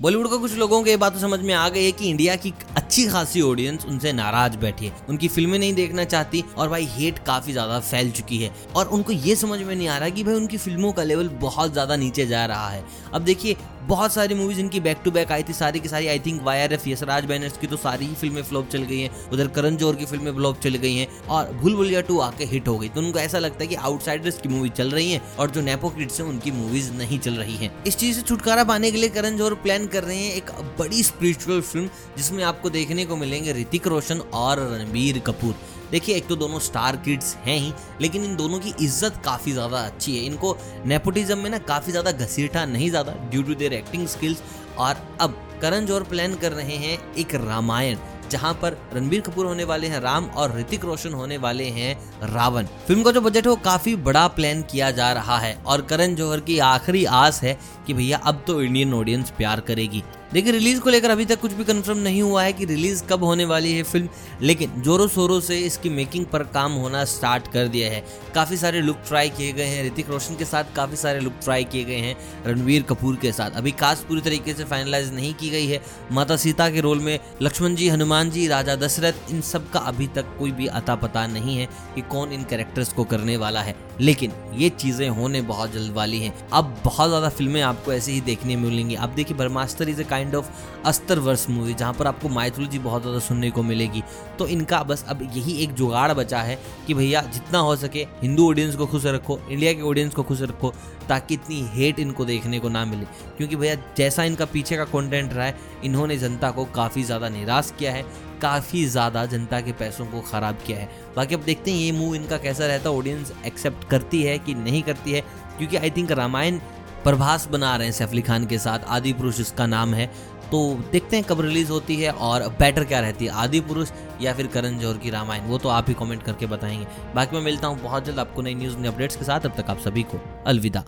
बॉलीवुड का कुछ लोगों को ये बात समझ में आ गई है कि इंडिया की अच्छी खासी ऑडियंस उनसे नाराज़ बैठी है। उनकी फ़िल्में नहीं देखना चाहती और भाई हेट काफ़ी ज़्यादा फैल चुकी है। और उनको ये समझ में नहीं आ रहा कि भाई उनकी फ़िल्मों का लेवल बहुत ज़्यादा नीचे जा रहा है। अब देखिए, बहुत सारी मूवीज़ इनकी बैक टू बैक आई थी, सारी की सारी I think Y R F Yashraj banners की तो सारी ही फ़िल्में फ्लॉप चल गई हैं। उधर करण ज़ोर की फ़िल्में फ्लॉप चल गई हैं और भूल भुलिया टू आके हिट हो गई। तो उनको ऐसा लगता है कि आउटसाइडर्स की मूवी चल रही है और जो नेपो किड्स है, उनकी मूवीज़ नहीं चल रही है। इस चीज़ से छुटकारा पाने के लिए करण ज़ोर प्लान कर रहे हैं एक बड़ी स्पिरिचुअल फ़िल्म जिसमें आपको देखने को मिलेंगे ऋतिक रोशन और रणबीर कपूर। देखिए, एक तो दोनों स्टार किड्स हैं ही, लेकिन इन दोनों की इज़्ज़त काफ़ी ज़्यादा अच्छी है। इनको नेपोटिज्म में ना काफ़ी ज़्यादा घसीटा नहीं ज़्यादा due to their acting skills और अब करण ज़ोर प्लान कर रहे हैं एक रामायण, जहाँ पर रणबीर कपूर होने वाले हैं, राम और ऋतिक रोशन होने वाले हैं रावण। फ़िल्म का जो बजट है, वो काफ़ी बड़ा प्लान किया जा रहा है। और करण जौहर की आखिरी आस है कि भैया, अब तो इंडियन ऑडियंस प्यार करेगी। देखिए रिलीज़ को लेकर अभी तक कुछ भी कंफर्म नहीं हुआ है कि रिलीज़ कब होने वाली है फ़िल्म लेकिन जोरों शोरों से इसकी मेकिंग पर काम होना स्टार्ट कर दिया है। काफ़ी सारे लुक ट्राई किए गए हैं, ऋतिक रोशन के साथ काफ़ी सारे लुक ट्राई किए गए हैं, रणवीर कपूर के साथ। अभी कास्ट पूरी तरीके से फाइनलाइज नहीं की गई है। माता सीता के रोल में लक्ष्मण जी, हनुमान जी, राजा दशरथ, इन सब का अभी तक कोई भी अता पता नहीं है कि कौन इन कैरेक्टर्स को करने वाला है। लेकिन ये चीज़ें होने बहुत जल्द वाली हैं। अब बहुत ज़्यादा फ़िल्में आपको ऐसे ही देखने मिलेंगी। अब देखिए Brahmastra is a kind of Astraverse movie जहाँ पर आपको माइथुल जी बहुत ज़्यादा सुनने को मिलेगी। तो इनका बस अब यही एक जुगाड़ बचा है कि भैया, जितना हो सके हिंदू ऑडियंस को खुश रखो इंडिया के ऑडियंस को खुश रखो, ताकि इतनी हेट इनको देखने को ना मिले। क्योंकि भैया, जैसा इनका पीछे का कॉन्टेंट रहा है, इन्होंने जनता को काफ़ी ज़्यादा निराश किया है। काफ़ी ज़्यादा जनता के पैसों को ख़राब किया है। बाकी अब देखते हैं ये मूव इनका कैसा रहता है ऑडियंस एक्सेप्ट करती है कि नहीं करती है, क्योंकि आई थिंक रामायण प्रभास बना रहे हैं सैफ अली खान के साथ, आदि पुरुष इसका नाम है। तो देखते हैं कब रिलीज़ होती है और बेटर क्या रहती है, आदि पुरुष या फिर करण जौहर की रामायण, वो तो आप ही कमेंट करके बताएँगे। बाकी मैं मिलता हूँ, बहुत जल्द आपको नई न्यूज़ नई अपडेट्स के साथ। अब तक आप सभी को अलविदा।